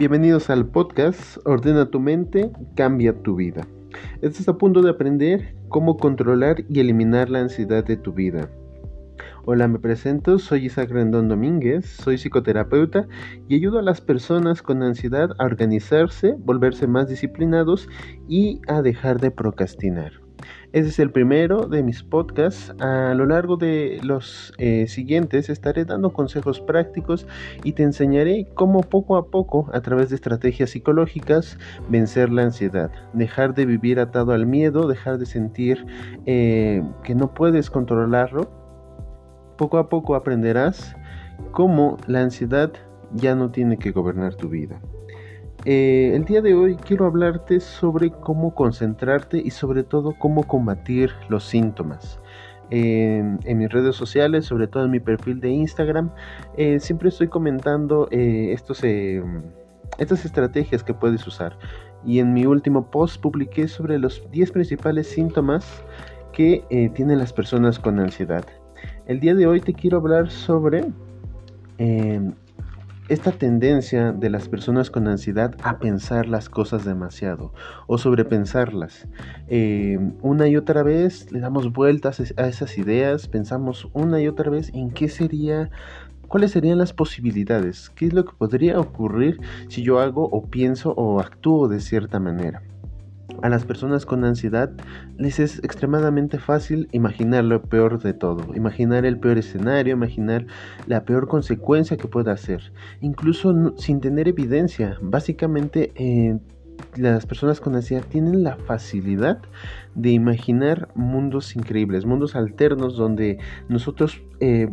Bienvenidos al podcast Ordena tu mente, cambia tu vida. Estás a punto de aprender cómo controlar y eliminar la ansiedad de tu vida. Hola, me presento, soy Isaac Rendón Domínguez, soy psicoterapeuta y ayudo a las personas con ansiedad a organizarse, volverse más disciplinados y a dejar de procrastinar. Este es el primero de mis podcasts. A lo largo de los eh, siguientes estaré dando consejos prácticos y te enseñaré cómo poco a poco, a través de estrategias psicológicas, vencer la ansiedad. Dejar de vivir atado al miedo, dejar de sentir eh, que no puedes controlarlo. Poco a poco aprenderás cómo la ansiedad ya no tiene que gobernar tu vida. Eh, el día de hoy quiero hablarte sobre cómo concentrarte y sobre todo cómo combatir los síntomas. en mis redes sociales, sobre todo en mi perfil de Instagram, eh, siempre estoy comentando eh, estas estrategias que puedes usar. Y en mi último post publiqué sobre los 10 principales síntomas que tienen las personas con ansiedad. El día de hoy te quiero hablar sobre esta tendencia de las personas con ansiedad a pensar las cosas demasiado o sobrepensarlas. Eh, una y otra vez le damos vueltas a esas ideas, pensamos una y otra vez en qué sería ¿Cuáles serían las posibilidades? ¿Qué es lo que podría ocurrir si yo hago o pienso o actúo de cierta manera? A las personas con ansiedad les es extremadamente fácil imaginar lo peor de todo, imaginar el peor escenario, imaginar la peor consecuencia que pueda hacer, incluso sin tener evidencia. Básicamente, eh, las personas con ansiedad tienen la facilidad de imaginar mundos increíbles, mundos alternos donde nosotros eh,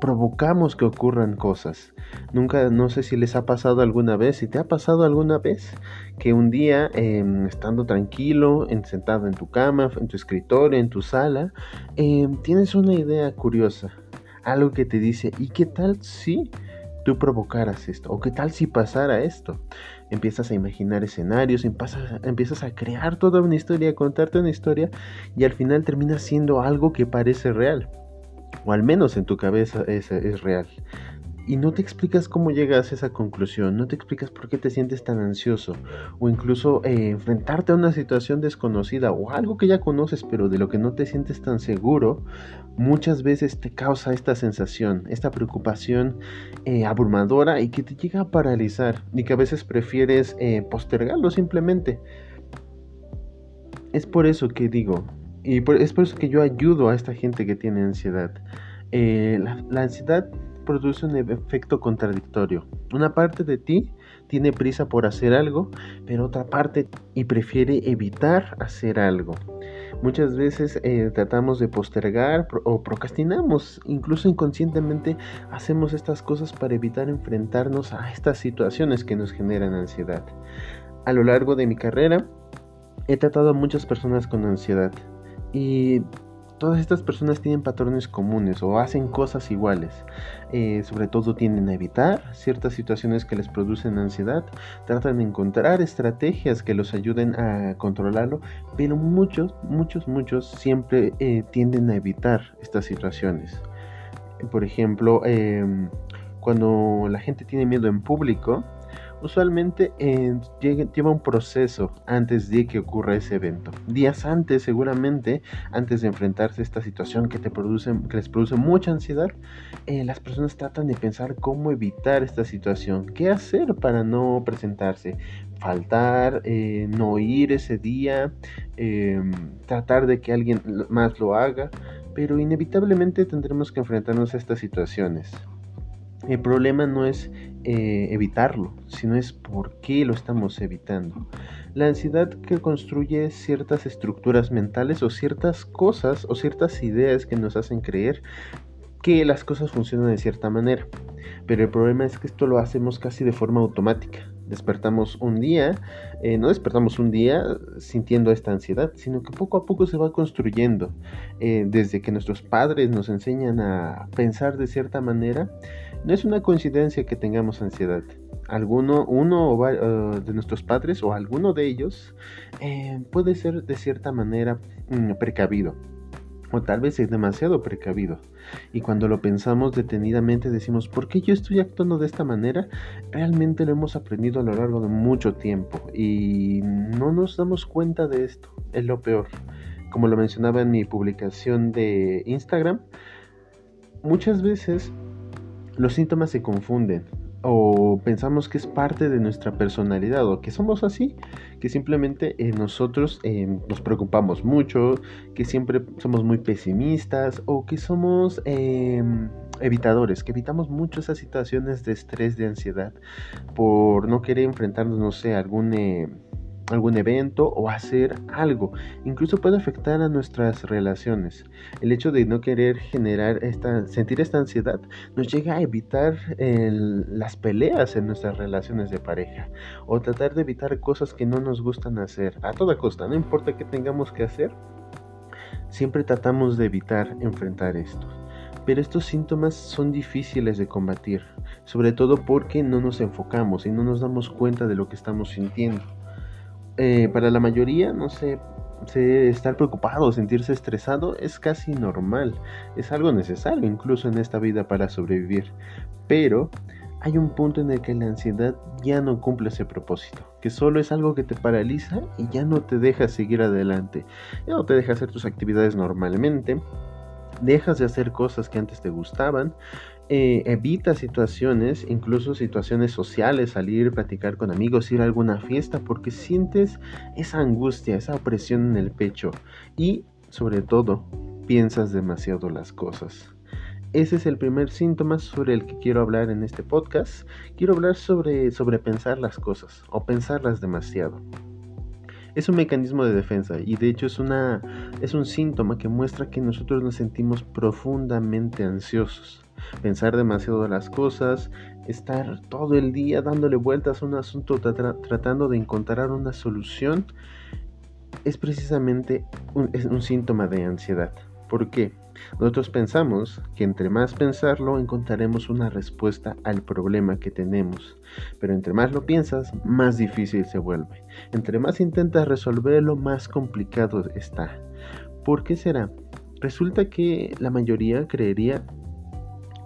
provocamos que ocurran cosas. Nunca, no sé si les ha pasado alguna vez, si te ha pasado alguna vez que un día, em, estando tranquilo, sentado en tu cama, en tu escritorio, en tu sala, em, tienes una idea curiosa, algo que te dice, ¿y qué tal si tú provocaras esto? ¿O qué tal si pasara esto? Empiezas a imaginar escenarios, empiezas, a crear toda una historia, contarte una historia y al final termina siendo algo que parece real o al menos en tu cabeza es, es real. Y no te explicas cómo llegas a esa conclusión, no te explicas por qué te sientes tan ansioso, o incluso eh, enfrentarte a una situación desconocida o algo que ya conoces pero de lo que no te sientes tan seguro, muchas veces te causa esta sensación, esta preocupación eh, abrumadora y que te llega a paralizar y que a veces prefieres eh, postergarlo simplemente. Es por eso que digo, y es por eso que yo ayudo a esta gente que tiene ansiedad. Eh, la, ansiedad produce un efecto contradictorio. Una parte de ti tiene prisa por hacer algo, pero otra parte y prefiere evitar hacer algo. Muchas veces eh, tratamos de postergar o procrastinamos, incluso inconscientemente hacemos estas cosas para evitar enfrentarnos a estas situaciones que nos generan ansiedad. A lo largo de mi carrera he tratado a muchas personas con ansiedad y todas estas personas tienen patrones comunes o hacen cosas iguales. Eh, sobre todo tienden a evitar ciertas situaciones que les producen ansiedad. Tratan de encontrar estrategias que los ayuden a controlarlo. Pero muchos, muchos, muchos siempre eh, tienden a evitar estas situaciones. Por ejemplo, em, cuando la gente tiene miedo en público, usualmente eh, lleva un proceso antes de que ocurra ese evento. Días antes, seguramente, antes de enfrentarse a esta situación que, te produce, que les produce mucha ansiedad, eh, las personas tratan de pensar cómo evitar esta situación, qué hacer para no presentarse, faltar, eh, no ir ese día, em, tratar de que alguien más lo haga, pero inevitablemente tendremos que enfrentarnos a estas situaciones. El problema no es eh, evitarlo, sino es por qué lo estamos evitando. La ansiedad que construye ciertas estructuras mentales o ciertas cosas o ciertas ideas que nos hacen creer que las cosas funcionan de cierta manera. Pero el problema es que esto lo hacemos casi de forma automática. Despertamos un día, eh, no despertamos un día sintiendo esta ansiedad, sino que poco a poco se va construyendo. Eh, desde que nuestros padres nos enseñan a pensar de cierta manera, no es una coincidencia que tengamos ansiedad. Alguno, uno uh, de nuestros padres o alguno de ellos puede ser de cierta manera mm, precavido. O tal vez es demasiado precavido. Y cuando lo pensamos detenidamente decimos, ¿por qué yo estoy actuando de esta manera? Realmente lo hemos aprendido a lo largo de mucho tiempo y no nos damos cuenta de esto, es lo peor. Como lo mencionaba en mi publicación de Instagram, muchas veces los síntomas se confunden o pensamos que es parte de nuestra personalidad o que somos así, que simplemente eh, nosotros eh, nos preocupamos mucho, que siempre somos muy pesimistas o que somos em, evitadores, que evitamos mucho esas situaciones de estrés, de ansiedad, por no querer enfrentarnos, no sé, a algún eh, algún evento o hacer algo. Incluso puede afectar a nuestras relaciones. El hecho de no querer generar esta, sentir esta ansiedad nos llega a evitar las peleas en nuestras relaciones de pareja o tratar de evitar cosas que no nos gustan hacer a toda costa, no importa qué tengamos que hacer. Siempre tratamos de evitar enfrentar esto. Pero estos síntomas son difíciles de combatir, sobre todo porque no nos enfocamos y no nos damos cuenta de lo que estamos sintiendo. Eh, para la mayoría, no sé, estar preocupado, sentirse estresado es casi normal, es algo necesario incluso en esta vida para sobrevivir. Pero hay un punto en el que la ansiedad ya no cumple ese propósito, que solo es algo que te paraliza y ya no te deja seguir adelante, ya no te deja hacer tus actividades normalmente, dejas de hacer cosas que antes te gustaban, eh, evita situaciones, incluso situaciones sociales, salir, platicar con amigos, ir a alguna fiesta, porque sientes esa angustia, esa opresión en el pecho y, sobre todo, piensas demasiado las cosas. Ese es el primer síntoma sobre el que quiero hablar en este podcast. Quiero hablar sobre, sobre pensar las cosas o pensarlas demasiado. Es un mecanismo de defensa y de hecho es, una, es un síntoma que muestra que nosotros nos sentimos profundamente ansiosos pensar demasiado de las cosas, estar todo el día dándole vueltas a un asunto tratando de encontrar una solución, es precisamente un, un síntoma de ansiedad. ¿Por qué? Nosotros pensamos que entre más pensarlo encontraremos una respuesta al problema que tenemos, pero entre más lo piensas, más difícil se vuelve. Entre más intentas resolverlo, más complicado está. ¿Por qué será? Resulta que la mayoría creería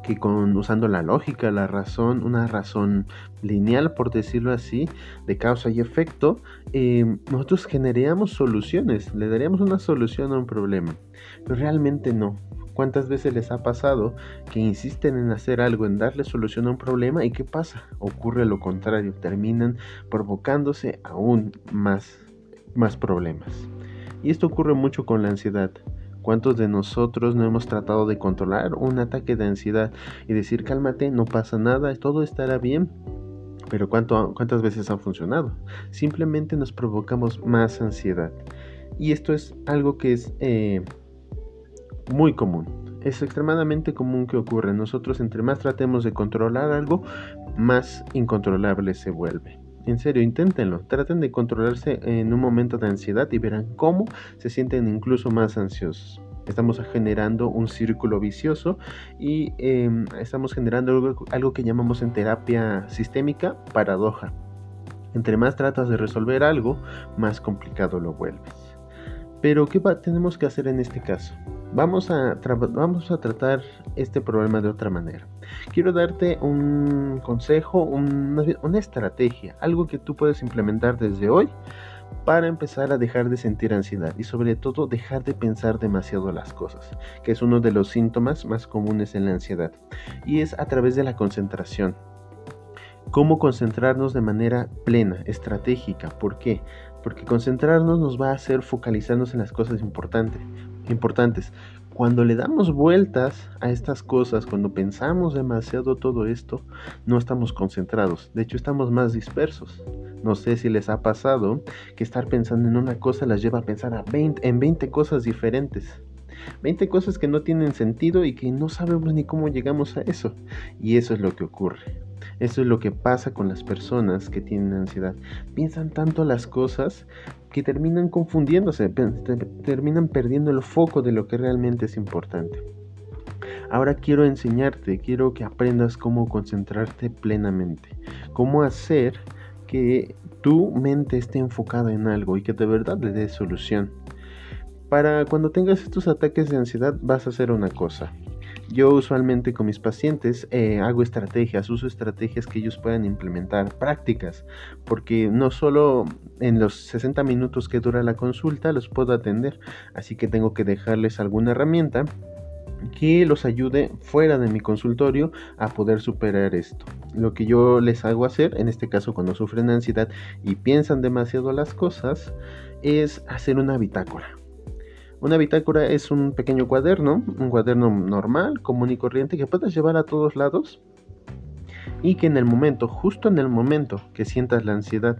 que con, usando la lógica, la razón, una razón lineal, por decirlo así, de causa y efecto, eh, nosotros generaríamos soluciones, le daríamos una solución a un problema, pero realmente no. ¿Cuántas veces les ha pasado que insisten en hacer algo, en darle solución a un problema y qué pasa? Ocurre lo contrario, terminan provocándose aún más, más problemas. Y esto ocurre mucho con la ansiedad. ¿Cuántos de nosotros no hemos tratado de controlar un ataque de ansiedad y decir cálmate, no pasa nada, todo estará bien? Pero ¿cuántas veces ha funcionado? Simplemente nos provocamos más ansiedad. Y esto es algo que es eh, muy común. Es extremadamente común que ocurra. Nosotros entre más tratemos de controlar algo, más incontrolable se vuelve. En serio, inténtenlo. Traten de controlarse en un momento de ansiedad y verán cómo se sienten incluso más ansiosos. Estamos generando un círculo vicioso y em, estamos generando algo, algo que llamamos en terapia sistémica paradoja. Entre más tratas de resolver algo, más complicado lo vuelves. Pero, ¿qué tenemos que hacer en este caso? Vamos a, vamos a tratar este problema de otra manera. Quiero darte un consejo, una, estrategia, algo que tú puedes implementar desde hoy para empezar a dejar de sentir ansiedad y sobre todo dejar de pensar demasiado las cosas, que es uno de los síntomas más comunes en la ansiedad. Y es a través de la concentración. Cómo concentrarnos de manera plena, estratégica. ¿Por qué? porque concentrarnos nos va a hacer focalizarnos en las cosas importantes. Importantes. Cuando le damos vueltas a estas cosas, cuando pensamos demasiado todo esto, no estamos concentrados, de hecho estamos más dispersos. No sé si les ha pasado que estar pensando en una cosa las lleva a pensar a 20, en 20 cosas diferentes. 20 cosas que no tienen sentido y que no sabemos ni cómo llegamos a eso. Y eso es lo que ocurre. Eso es lo que pasa con las personas que tienen ansiedad. Piensan tanto las cosas que terminan confundiéndose, terminan perdiendo el foco de lo que realmente es importante. Ahora quiero enseñarte, quiero que aprendas cómo concentrarte plenamente, cómo hacer que tu mente esté enfocada en algo y que de verdad le dé solución. Para cuando tengas estos ataques de ansiedad vas a hacer una cosa. Yo usualmente con mis pacientes eh, hago estrategias, uso estrategias que ellos puedan implementar, prácticas, porque no solo en los 60 minutos que dura la consulta los puedo atender, así que tengo que dejarles alguna herramienta que los ayude fuera de mi consultorio a poder superar esto. Lo que yo les hago hacer, en este caso cuando sufren ansiedad y piensan demasiado las cosas, es hacer una bitácora. Una bitácora es un pequeño cuaderno, un cuaderno normal, común y corriente que puedes llevar a todos lados y que en el momento, justo en el momento que sientas la ansiedad,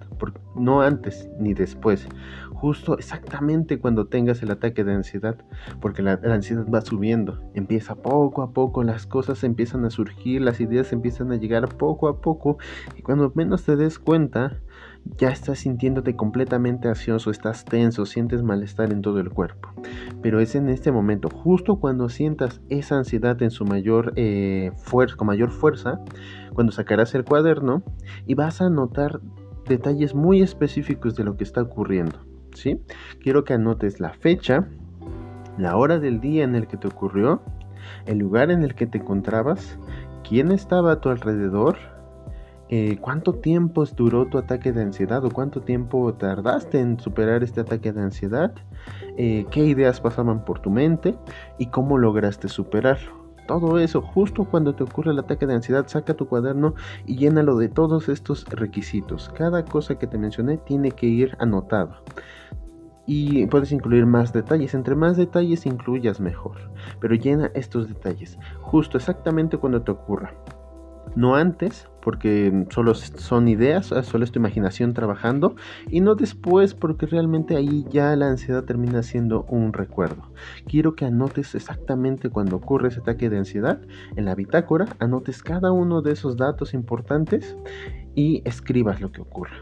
no antes ni después, justo exactamente cuando tengas el ataque de ansiedad, porque la, la, ansiedad va subiendo, empieza poco a poco, las cosas empiezan a surgir, las ideas empiezan a llegar poco a poco y cuando menos te des cuenta, ya estás sintiéndote completamente ansioso, estás tenso, sientes malestar en todo el cuerpo. Pero es en este momento, justo cuando sientas esa ansiedad en su mayor, eh, fuerza, con mayor fuerza, cuando sacarás el cuaderno y vas a notar detalles muy específicos de lo que está ocurriendo. ¿sí? Quiero que anotes la fecha, la hora del día en el que te ocurrió, el lugar en el que te encontrabas, quién estaba a tu alrededor, eh, cuánto tiempo duró tu ataque de ansiedad o cuánto tiempo tardaste en superar este ataque de ansiedad, eh, qué ideas pasaban por tu mente y cómo lograste superarlo. Todo eso, justo cuando te ocurre el ataque de ansiedad, saca tu cuaderno y llénalo de todos estos requisitos. Cada cosa que te mencioné tiene que ir anotado. Y puedes incluir más detalles. Entre más detalles incluyas mejor. Pero llena estos detalles. Justo exactamente cuando te ocurra no antes, porque solo son ideas, solo es tu imaginación trabajando, y no después, porque realmente ahí ya la ansiedad termina siendo un recuerdo. Quiero que anotes exactamente cuando ocurre ese ataque de ansiedad en la bitácora, anotes cada uno de esos datos importantes y escribas lo que ocurra.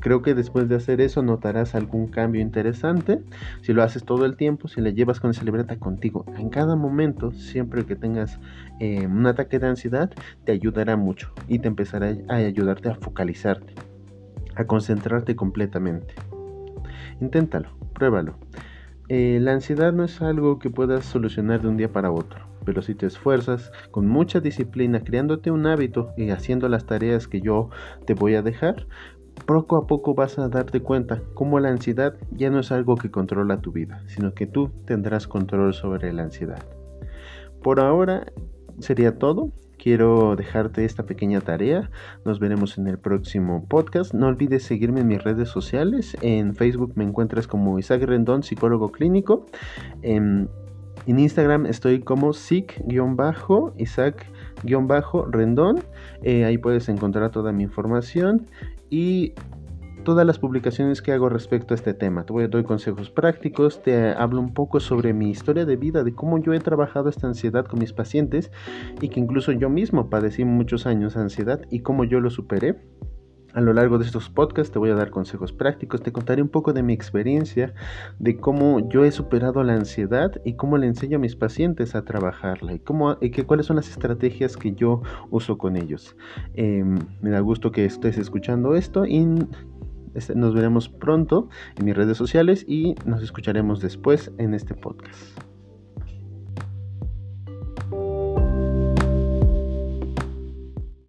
Creo que después de hacer eso notarás algún cambio interesante. Si lo haces todo el tiempo, si le llevas con esa libreta contigo en cada momento, siempre que tengas eh, un ataque de ansiedad, te ayudará mucho y te empezará a ayudarte a focalizarte, a concentrarte completamente. Inténtalo, pruébalo. Eh, la ansiedad no es algo que puedas solucionar de un día para otro pero si te esfuerzas con mucha disciplina, creándote un hábito y haciendo las tareas que yo te voy a dejar, poco a poco vas a darte cuenta cómo la ansiedad ya no es algo que controla tu vida, sino que tú tendrás control sobre la ansiedad. Por ahora sería todo. Quiero dejarte esta pequeña tarea. Nos veremos en el próximo podcast. No olvides seguirme en mis redes sociales. En Facebook me encuentras como Isaac Rendón, psicólogo clínico. En, Instagram estoy como sic-isaac-rendón. Eh, ahí puedes encontrar toda mi información y todas las publicaciones que hago respecto a este tema. Te voy a dar consejos prácticos, te hablo un poco sobre mi historia de vida, de cómo yo he trabajado esta ansiedad con mis pacientes y que incluso yo mismo padecí muchos años de ansiedad y cómo yo lo superé. A lo largo de estos podcasts te voy a dar consejos prácticos, te contaré un poco de mi experiencia, de cómo yo he superado la ansiedad y cómo le enseño a mis pacientes a trabajarla y, cómo, y cuáles son las estrategias que yo uso con ellos. Em, me da gusto que estés escuchando esto y este, nos veremos pronto en mis redes sociales y nos escucharemos después en este podcast.